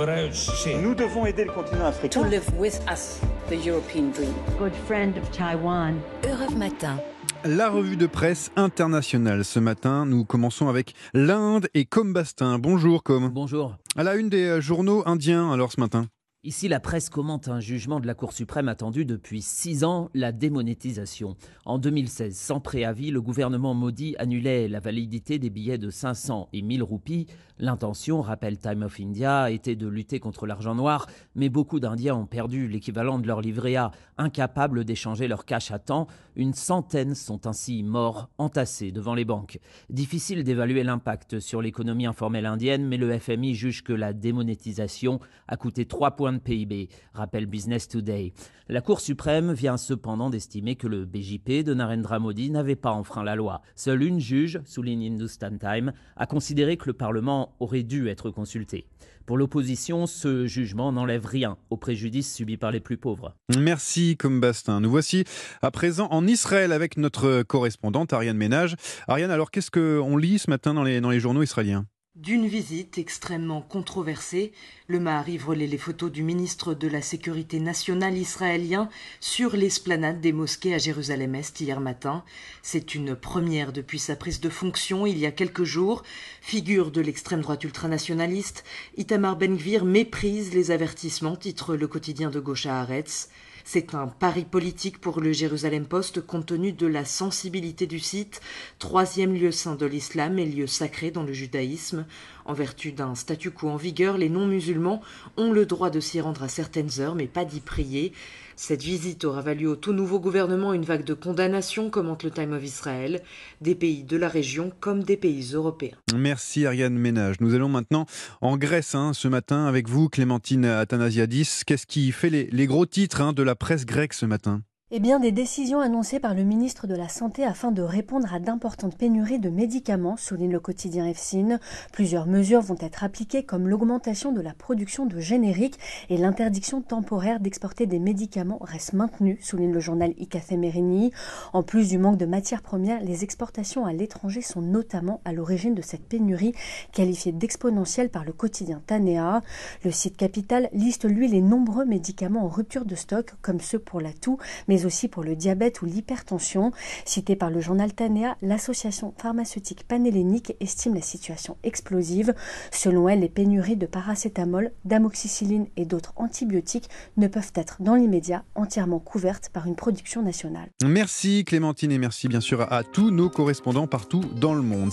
Nous devons aider le continent africain. To live with us, the European dream. Good friend of Taiwan. Europe Matin. La revue de presse internationale. Ce matin, nous commençons avec l'Inde et Com Bastin. Bonjour Com. Bonjour. À la une des euh, journaux indiens alors ce matin. Ici, la presse commente un jugement de la Cour suprême attendu depuis six ans, la démonétisation. En 2016, sans préavis, le gouvernement maudit annulait la validité des billets de 500 et 1000 roupies. L'intention, rappelle Time of India, était de lutter contre l'argent noir, mais beaucoup d'Indiens ont perdu l'équivalent de leur livret A, incapables d'échanger leur cash à temps. Une centaine sont ainsi morts, entassés devant les banques. Difficile d'évaluer l'impact sur l'économie informelle indienne, mais le FMI juge que la démonétisation a coûté 3 points de PIB, rappelle Business Today. La Cour suprême vient cependant d'estimer que le BJP de Narendra Modi n'avait pas enfreint la loi. Seule une juge, souligne Hindustan Time, a considéré que le Parlement aurait dû être consulté. Pour l'opposition, ce jugement n'enlève rien au préjudice subi par les plus pauvres. Merci Combastin. Nous voici à présent en Israël avec notre correspondante Ariane Ménage. Ariane, alors qu'est-ce qu'on lit ce matin dans les journaux israéliens? D'une visite extrêmement controversée, le Maharif relait les photos du ministre de la Sécurité nationale israélien sur l'esplanade des mosquées à Jérusalem-Est hier matin. C'est une première depuis sa prise de fonction il y a quelques jours. Figure de l'extrême droite ultranationaliste, Itamar Ben-Gvir méprise les avertissements, titre le quotidien de gauche à Haaretz. C'est un pari politique pour le Jérusalem Post compte tenu de la sensibilité du site, troisième lieu saint de l'islam et lieu sacré dans le judaïsme. En vertu d'un statu quo en vigueur, les non-musulmans ont le droit de s'y rendre à certaines heures, mais pas d'y prier. Cette visite aura valu au tout nouveau gouvernement une vague de condamnations, commente le Time of Israel, des pays de la région comme des pays européens. Merci Ariane Ménage. Nous allons maintenant en Grèce hein, ce matin avec vous, Clémentine Athanasiadis. Qu'est-ce qui fait les, gros titres hein, de la presse grecque ce matin? Eh bien, des décisions annoncées par le ministre de la Santé afin de répondre à d'importantes pénuries de médicaments, souligne le quotidien EFSIN. Plusieurs mesures vont être appliquées comme l'augmentation de la production de génériques et l'interdiction temporaire d'exporter des médicaments reste maintenue, souligne le journal Icafé Merini. En plus du manque de matières premières, les exportations à l'étranger sont notamment à l'origine de cette pénurie qualifiée d'exponentielle par le quotidien Tanea. Le site Capital liste lui les nombreux médicaments en rupture de stock comme ceux pour la toux, mais aussi pour le diabète ou l'hypertension. Cité par le journal Tanea, l'association pharmaceutique panhellénique estime la situation explosive. Selon elle, les pénuries de paracétamol, d'amoxicilline et d'autres antibiotiques ne peuvent être dans l'immédiat entièrement couvertes par une production nationale. Merci Clémentine et merci bien sûr à tous nos correspondants partout dans le monde.